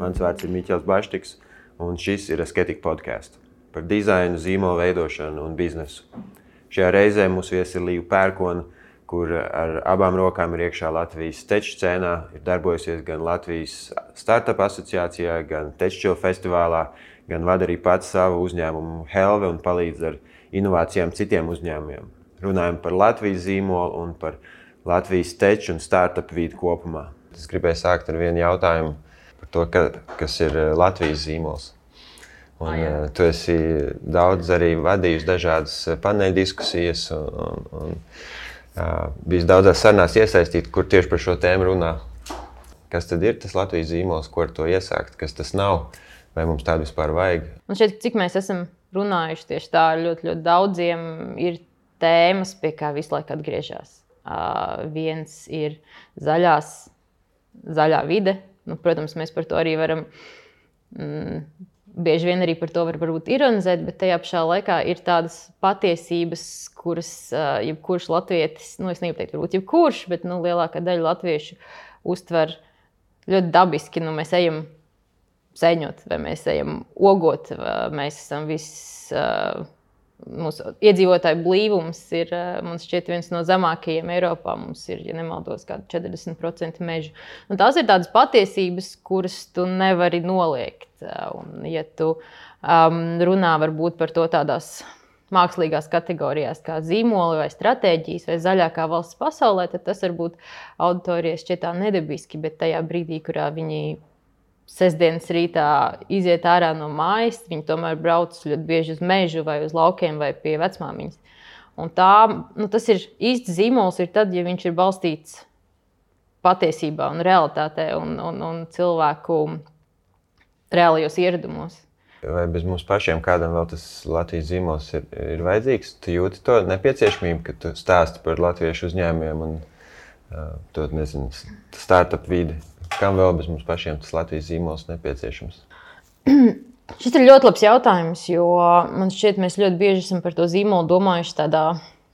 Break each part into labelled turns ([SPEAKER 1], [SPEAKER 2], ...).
[SPEAKER 1] Mans vārds ir Miķels Baštiks, un šis ir Asketika podkāsts par dizainu, zīmolu veidošanu un biznesu. Šajā reizē mūsu viesis ir Līva Pērkona, kur ar abām rokām ir iekšā Latvijas teču scēnā, ir darbojusies gan Latvijas startup asociācijā, gan Teču festivālā, gan vada arī pats savu uzņēmumu Helve un palīdz ar inovācijām citiem uzņēmumiem. Runājam par Latvijas zīmolu un par Latvijas teču un startup vidi kopumā. Es gribēju sākt ar vienu jautājumu to, ka, kas ir eh, Latvijas zīmols. Un, ah, tu esi daudz arī vadījis dažādas eh, paneļa diskusijas un, un, un bijis daudzās sarunās iesaistīts, kur tieši par šo tēmu runā. Kas tad ir tas Latvijas zīmols, ko ar to iesākt, kas tas nav, vai mums tādu vispār vajag?
[SPEAKER 2] Man šķiet, cik mēs esam runājuši tieši tā, ļoti, ļoti daudziem ir tēmas, pie kā visu laiku atgriežas. Uh, viens ir zaļās, zaļā vide. Nu, protams, mēs par to arī varam. Mm, Bieži vien arī par to var varbūt ironizēt, bet tajā pašā laikā ir tādas patiesības, kuras jebkurš latvietis, nu, es negribētu teikt, varbūt jebkurš, bet nu, lielākā daļa latviešu uztver ļoti dabiski. Nu, mēs ejam sēņot, vai mēs ejam ogot, mēs esam viss. Mūsu iedzīvotāju blīvums ir šķiet, viens no zemākajiem Eiropā. Mums ir, ja nemaldos, kaut kāda 40% meža. Un tās ir tādas patiesības, kuras tu nevari noliegt. Un, ja tu um, runā par to tādās mākslīgās kategorijās, kā zīmoli vai stratēģijas, vai zaļākā valsts pasaulē, tad tas varbūt auditorijai šķiet tā nedabiski, bet tajā brīdī, kurā viņi sestdienas rītā iziet ārā no mājas, viņi tomēr brauc ļoti bieži uz mežu vai uz laukiem vai pie vecmāmiņas. Un tā, nu, tas ir īsts zīmols, ir tad, ja viņš ir balstīts patiesībā un realitātē un, un, un cilvēku reālajos ieradumos.
[SPEAKER 1] Vai bez mums pašiem kādam vēl tas Latvijas zīmols ir, ir vajadzīgs? Tu jūti to nepieciešamību, ka tu stāsti par latviešu uzņēmumiem un uh, to nezinu, startup vidi. Kam vēl bez mums pašiem tas Latvijas zīmols nepieciešams?
[SPEAKER 2] Šis ir ļoti labs jautājums, jo man šķiet, mēs ļoti bieži esam par to zīmolu domājuši tādā,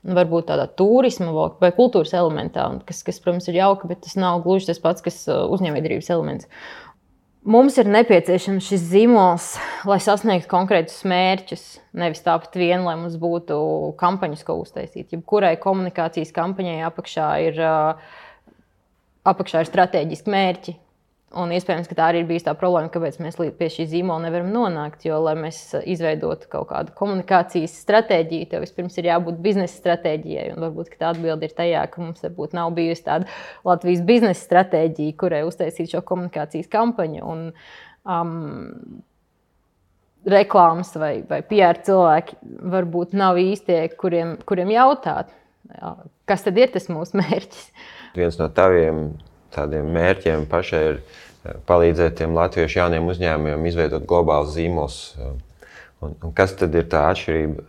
[SPEAKER 2] nu, varbūt tādā turisma vai kultūras elementā, kas, kas, protams, ir jauka, bet tas nav gluži tas pats, kas uh, uzņēmējdarbības elements. Mums ir nepieciešams šis zīmols, lai sasniegtu konkrētus mērķus. Nevis tāpat vien, lai mums būtu kampaņas, ko uztaisīt. Jebkurai komunikācijas kampaņai apakšā ir uh, apakšā ir strateģiski mērķi. Un iespējams, ka tā arī ir bijusi tā problēma, kāpēc mēs pie šī zīmola nevaram nonākt. Jo, lai mēs izveidotu kaut kādu komunikācijas stratēģiju, tev vispirms ir jābūt biznesa stratēģijai. Un varbūt tā atbilde ir tajā, ka mums varbūt nav bijusi tāda Latvijas biznesa stratēģija, kurai uztaisīt šo komunikācijas kampaņu. Un, um, reklāmas vai, vai PR cilvēki varbūt nav īstie, kuriem, kuriem jautāt, kas tad ir tas mūsu mērķis
[SPEAKER 1] viens no taviem tādiem mērķiem pašai ir eh, palīdzēt tiem latviešu jauniem uzņēmumiem izveidot globālus zīmolus. Eh, un, un kas tad ir tā atšķirība,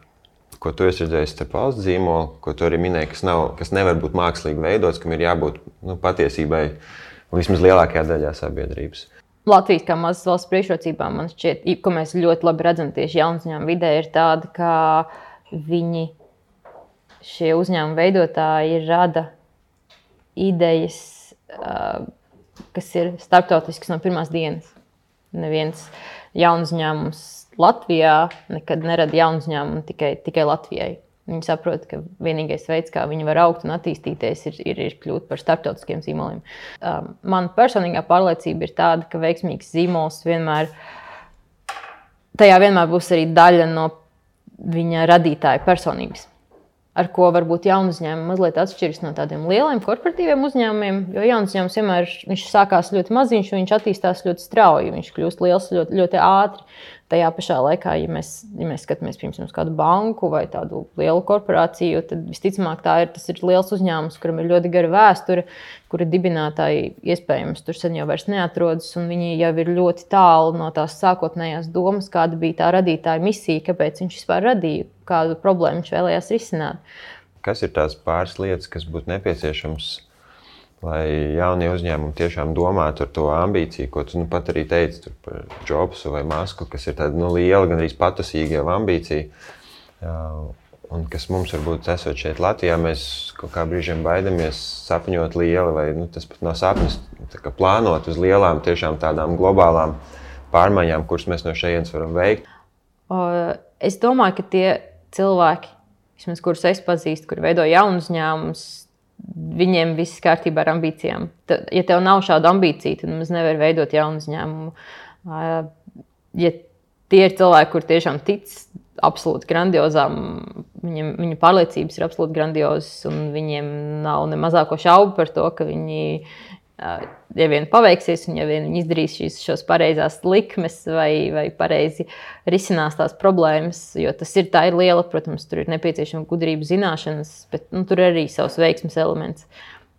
[SPEAKER 1] ko tu esi redzējis starp valsts zīmolu, ko tu arī minēji, kas, nav, kas nevar būt mākslīgi veidots, kam ir jābūt nu, patiesībai vismaz lielākajā daļā sabiedrības?
[SPEAKER 2] Latvijas kā mazas valsts priekšrocībām man šķiet, ko mēs ļoti labi redzam tieši jaunu uzņēmumu vidē, ir tāda, ka viņi šie uzņēmumu veidotāji rada idejas, kas ir starptautiskas no pirmās dienas. Neviens jauns uzņēmums Latvijā nekad nerada jaunu uzņēmumu tikai, tikai Latvijai. Viņi saprot, ka vienīgais veids, kā viņi var augt un attīstīties, ir, ir, ir kļūt par starptautiskiem zīmoliem. Um, Mana personīgā pārliecība ir tāda, ka veiksmīgs zīmols vienmēr, tajā vienmēr būs arī daļa no viņa radītāja personības ar ko varbūt jaunu uzņēmumu mazliet atšķiras no tādiem lieliem korporatīviem uzņēmumiem. Jo jauns uzņēmums vienmēr viņš sākās ļoti maziņš, viņš attīstās ļoti strauji. Viņš kļūst liels ļoti, ļoti ātri. Tajā pašā laikā, ja mēs, ja mēs skatāmies piemēram uz kādu banku vai tādu lielu korporāciju, tad visticamāk tā ir, ir liels uzņēmums, kuram ir ļoti gara vēsture, kura dibinātāji iespējams tur sen jau neatrodas, viņi jau ir ļoti tālu no tās sākotnējās domas, kāda bija tā radītāja misija, kāpēc viņš vispār radīja, kādu problēmu viņš vēlējās risināt.
[SPEAKER 1] Kas ir tās pāris lietas, kas būtu nepieciešamas lai jaunie uzņēmumi tiešām domātu ar to ambīciju, ko tu nu, pat arī teici par Jobsu vai Masku, kas ir tāda nu, liela, gan arī patusīga jau ambīcija. un kas mums varbūt esot šeit Latvijā, mēs kaut kā brīžiem baidamies sapņot lieli, vai nu, tas pat nav sapnis, plānot uz lielām, tiešām tādām globālām pārmaiņām, kuras mēs no šejienes varam veikt.
[SPEAKER 2] Es domāju, ka tie cilvēki, vismaz, kurus es pazīstu, kur veido jaunu uzņēmumus, viņiem viss kārtībā ar ambīcijām. Tad, ja tev nav šāda ambīcija, tad mums nevar veidot jaunu uzņēmumu. Ja tie ir cilvēki, kur tiešām tic absolūti grandiozām, viņiem, viņu pārliecības ir absolūti grandiozas, un viņiem nav ne mazāko šaubu par to, ka viņi ja vien paveiksies, un ja vien viņi izdarīs šīs šos pareizās likmes vai, vai pareizi risinās tās problēmas, jo tas ir tā ir liela, protams, tur ir nepieciešama gudrība, zināšanas, bet nu, tur ir arī savs veiksmes elements,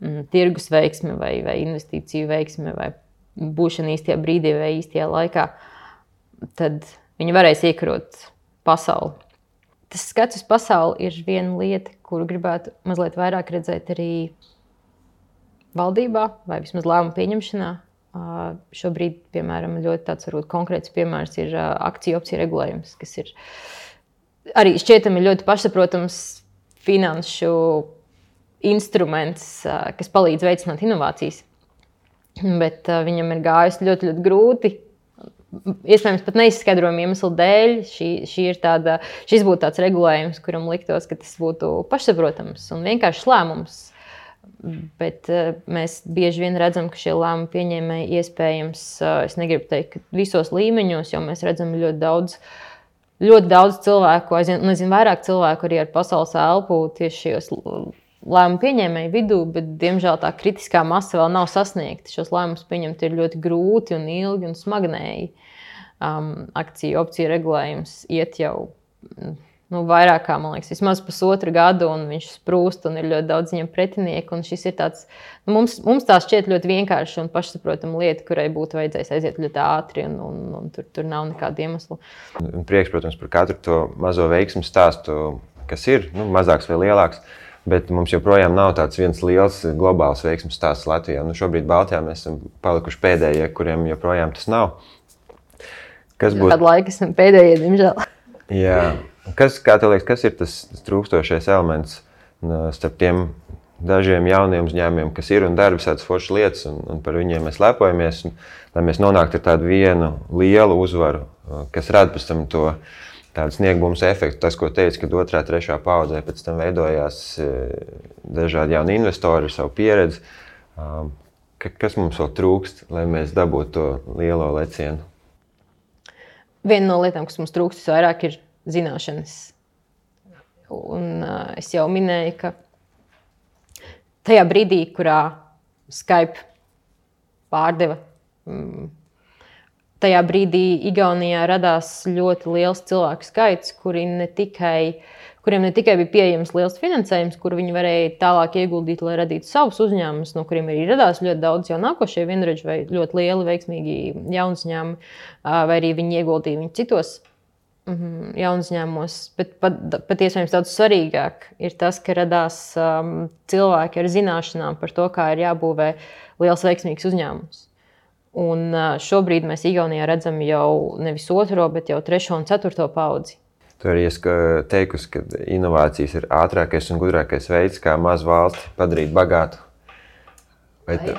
[SPEAKER 2] mm, tirgus veiksme vai, vai investīciju veiksme vai būšana īstajā brīdī vai īstajā laikā, tad viņi varēs iekarot pasauli. Tas skats uz pasauli ir viena lieta, kuru gribētu mazliet vairāk redzēt arī valdībā vai vismaz lēmumu pieņemšanā. Šobrīd, piemēram, ļoti tāds varbūt, konkrēts piemērs ir akciju opciju regulējums, kas ir arī šķietami ļoti pašsaprotams finanšu instruments, kas palīdz veicināt inovācijas. Bet viņam ir gājis ļoti, ļoti grūti. Iespējams, pat neizskaidrojumu iemeslu dēļ. Šī, šī tāda, šis būtu tāds regulējums, kuram liktos, ka tas būtu pašsaprotams un vienkāršs lēmums Bet uh, mēs bieži vien redzam, ka šie lēmumu pieņēmēji iespējams, uh, es negribu teikt, ka visos līmeņos, jo mēs redzam ļoti daudz, ļoti daudz cilvēku, aizvien, nezinu, vairāk cilvēku arī ar pasaules elpu tieši šajos lēmumu pieņēmēju vidū, bet diemžēl tā kritiskā masa vēl nav sasniegta. Šos lēmumus pieņemt ir ļoti grūti un ilgi un smagnēji. Um, akciju opciju regulējums iet jau nu, vairāk kā, liekas, vismaz pusotru gadu, un viņš sprūst, un ir ļoti daudz viņam pretinieku. Šis ir tāds, nu, mums, mums tā šķiet ļoti vienkārši un pašsaprotama lieta, kurai būtu vajadzējis aiziet ļoti ātri, un, un, un tur, tur nav nekāda iemesla.
[SPEAKER 1] Prieks, protams, par katru to mazo veiksmu stāstu, kas ir nu, mazāks vai lielāks. Bet mums joprojām nav tāds viens liels globāls veiksmju stāsts Latvijā. Nu, šobrīd Baltijā mēs esam palikuši pēdējie, kuriem joprojām tas nav.
[SPEAKER 2] Kas būs? Kādu laiku esam pēdējie, diemžēl.
[SPEAKER 1] Jā, Kas, kā tev liekas, kas ir tas, tas trūkstošais elements starp tiem dažiem jauniem uzņēmumiem, kas ir un dara visādas foršas lietas, un, un par viņiem mēs lepojamies, un, lai mēs nonāktu ar tādu vienu lielu uzvaru, kas rada pēc tam to tādu sniegbums efektu. Tas, ko teica, kad otrā, trešā paudzē pēc tam veidojās dažādi jauni investori ar savu pieredzi. Kas mums vēl trūkst, lai mēs dabūtu to lielo lecienu?
[SPEAKER 2] Viena no lietām, kas mums trūkst visvairāk, ir zināšanas. Un uh, es jau minēju, ka tajā brīdī, kurā Skype pārdeva, mm, tajā brīdī Igaunijā radās ļoti liels cilvēku skaits, kuri ne tikai, kuriem ne tikai bija pieejams liels finansējums, kur viņi varēja tālāk ieguldīt, lai radītu savus uzņēmumus, no kuriem arī radās ļoti daudz jau nākošie vienreģi vai ļoti lieli, veiksmīgi jauni uzņēmumi, vai arī viņi ieguldīja viņu citos jaunu uzņēmumos, bet pat, pat iespējams daudz svarīgāk ir tas, ka radās um, cilvēki ar zināšanām par to, kā ir jābūvē liels, veiksmīgs uzņēmums. Un uh, šobrīd mēs Igaunijā redzam jau nevis otro, bet jau trešo un ceturto paudzi.
[SPEAKER 1] Tu arī esi teikusi, ka inovācijas ir ātrākais un gudrākais veids, kā mazu valsti padarīt bagātu. Vai, tu,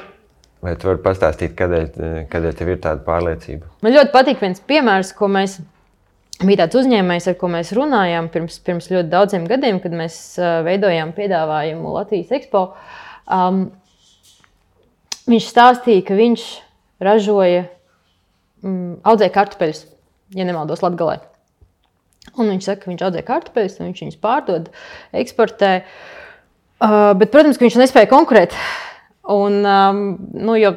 [SPEAKER 1] vai tu vari pastāstīt, kādēļ, kādēļ tev ir tāda pārliecība?
[SPEAKER 2] Man ļoti patīk viens piemērs, ko mēs bija tāds uzņēmējs, ar ko mēs runājām pirms, pirms ļoti daudziem gadiem, kad mēs uh, veidojām piedāvājumu Latvijas Expo. Um, viņš stāstīja, ka viņš ražoja, um, audzēja kartupeļus, ja nemaldos, Latvijā. Un viņš saka, ka viņš audzē kartupeļus, viņš viņus pārdod, eksportē. Uh, bet, protams, ka viņš nespēja konkurēt Un, um, nu, jo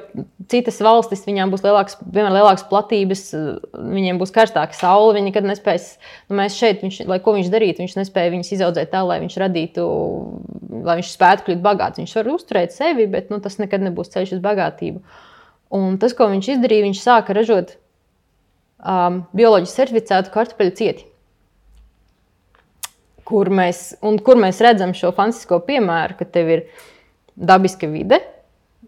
[SPEAKER 2] citas valstis, viņām būs lielākas, vienmēr lielākas platības, viņiem būs karstāka saule. Viņi nekad nespēs, nu, mēs šeit, viņš, lai ko viņš darītu, viņš nespēja viņus izaudzēt tā, lai viņš radītu, lai viņš spētu kļūt bagāts. Viņš var uzturēt sevi, bet nu, tas nekad nebūs ceļš uz bagātību. Un tas, ko viņš izdarīja, viņš sāka ražot um, bioloģiski certificētu kartupeļu cieti. Kur mēs, kur mēs redzam šo fantastisko piemēru, ka tev ir dabiska vide,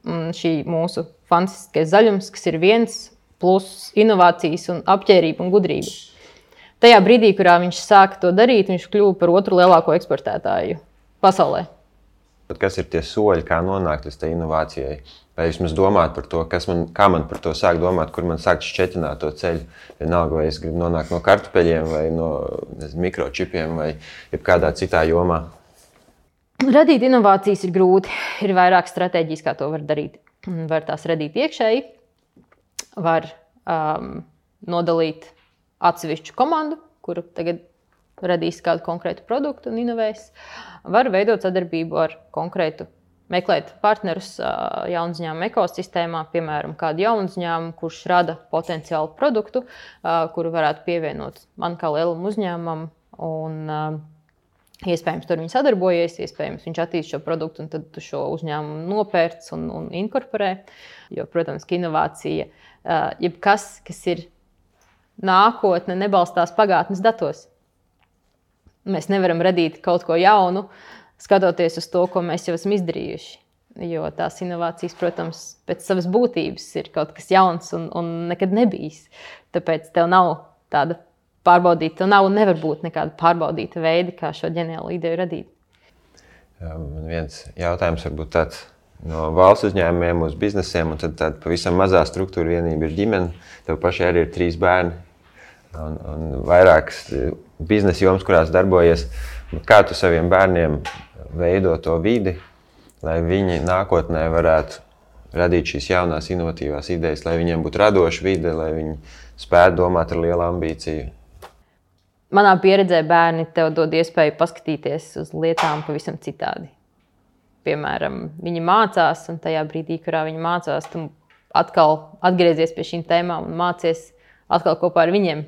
[SPEAKER 2] šī mūsu fantastiskais zaļums, kas ir viens plus inovācijas, un apģērība un gudrība. tajā brīdī, kurā viņš sāka to darīt, viņš kļuva par otru lielāko eksportētāju pasaulē.
[SPEAKER 1] Bet kas ir tie soļi, kā nonākt līdz tai inovācijai? Vai vismaz domāt par to, man, kā man par to sāk domāt, kur man sāk šķietināt to ceļu. Vienalga, vai es gribu nonākt no kartupeļiem, vai no nezinu, mikročipiem, vai kādā citā jomā.
[SPEAKER 2] Radīt inovācijas ir grūti. Ir vairāk stratēģijas, kā to var darīt. Var tās radīt iekšēji, var um, nodalīt atsevišķu komandu, kuru tagad radīs kādu konkrētu produktu un inovēs. Var veidot sadarbību ar konkrētu meklēt partnerus jaunu uzņēmumu ekosistēmā, piemēram, kādu jaunu uzņēmumu, kurš rada potenciālu produktu, kuru varētu pievienot man kā lielam uzņēmumam. Un, Iespējams, tur viņi sadarbojas, iespējams, viņš attīstīja šo produktu, un tad šo uzņēmumu nopērts un, un inkorporē. Jo, protams, ka inovācija, jebkas, kas ir nākotne, nebalstās pagātnes datos. Mēs nevaram radīt kaut ko jaunu, uh, skatoties uz to, ko mēs jau esam izdarījuši. Jo tās inovācijas, protams, pēc savas būtības ir kaut kas jauns un, un nekad nebijis. Tāpēc tev nav tāda pārbaudīta, nav un nevar būt nekāda pārbaudīta veida, kā šo ģeniālu ideju radīt.
[SPEAKER 1] Man viens jautājums varbūt tāds no valsts uzņēmumiem uz biznesiem, un tad tāda pavisam mazā struktūra vienība ir ģimene. Tev pašai arī ir trīs bērni un, un vairākas biznesa jomas, kurās darbojies. Kā tu saviem bērniem veido to vidi, lai viņi nākotnē varētu radīt šīs jaunās, inovatīvās idejas, lai viņiem būtu radoša vide, lai viņi spētu domāt ar lielu ambīciju.
[SPEAKER 2] Manā pieredzē bērni tev dod iespēju paskatīties uz lietām pavisam citādi. Piemēram, viņi mācās, un tajā brīdī, kurā viņi mācās, tu atkal atgriezies pie šīm tēmām un mācies atkal kopā ar viņiem.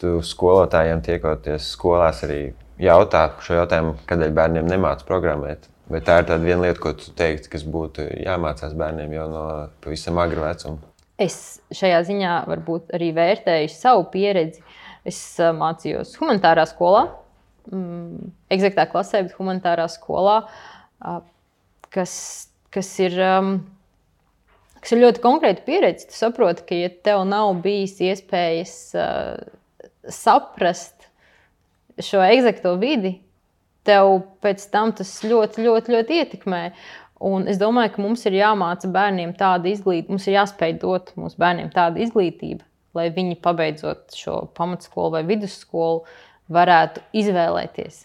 [SPEAKER 1] Tu skolotājiem tiekoties skolās arī jautā šo jautājumu, kādēļ bērniem nemācās programmēt. Vai tā ir tāda lieta, ko tu teiktu, kas būtu jāmācās bērniem jau no pavisam agra vecuma?
[SPEAKER 2] Es šajā ziņā varbūt arī vērtēju savu pieredzi. Es mācījos humanitārā skolā, mm, eksaktā klasē, bet humanitārā skolā, kas, kas, ir, kas ir ļoti konkrēta pieredze. Tu saproti, ka ja tev nav bijis iespējas saprast, šo eksakto vidi, tev pēc tam tas ļoti, ļoti, ļoti ietekmē. Un es domāju, ka mums ir jāmāca bērniem tāda izglītība, mums ir jāspēj dot mūsu bērniem tādu izglītību, lai viņi pabeidzot šo pamatskolu vai vidusskolu, varētu izvēlēties.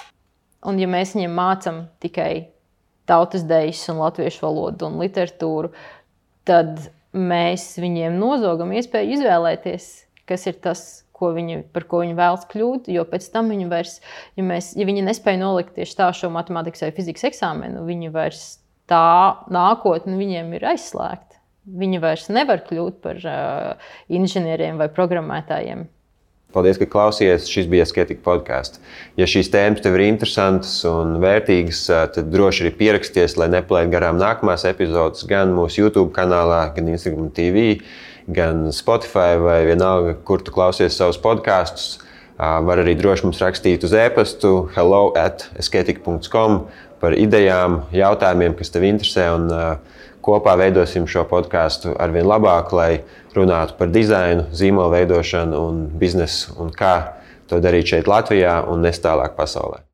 [SPEAKER 2] Un, ja mēs viņiem mācām tikai tautas dejas, un latviešu valodu un literatūru, tad mēs viņiem nozogam iespēju izvēlēties, kas ir tas, ko viņi, par ko viņi vēlas kļūt. Jo pēc tam viņi vairs, ja, mēs, ja viņi nespēja nolikt tieši tā šo matemātikas vai fizikas eksāmenu, viņi vairs tā nākotne viņiem ir aizslēgta. Viņi vairs nevar kļūt par uh, inženieriem vai programmētājiem.
[SPEAKER 1] Paldies, ka klausījāties. Šis bija Skeptika podkāsts. Ja šīs tēmas tev ir interesantas un vērtīgas, tad droši arī pieraksties, lai nepalaidtu garām nākamās epizodes gan mūsu YouTube kanālā, gan Instagram TV gan Spotify vai vienalga, kur tu klausies savus podkāstus. Var arī droši mums rakstīt uz e-pastu hello at esketika.com par idejām, jautājumiem, kas tev interesē. Un, kopā veidosim šo podkāstu ar vien labāk, lai runātu par dizainu, zīmolu veidošanu un biznesu un kā to darīt šeit, Latvijā un nes tālāk pasaulē.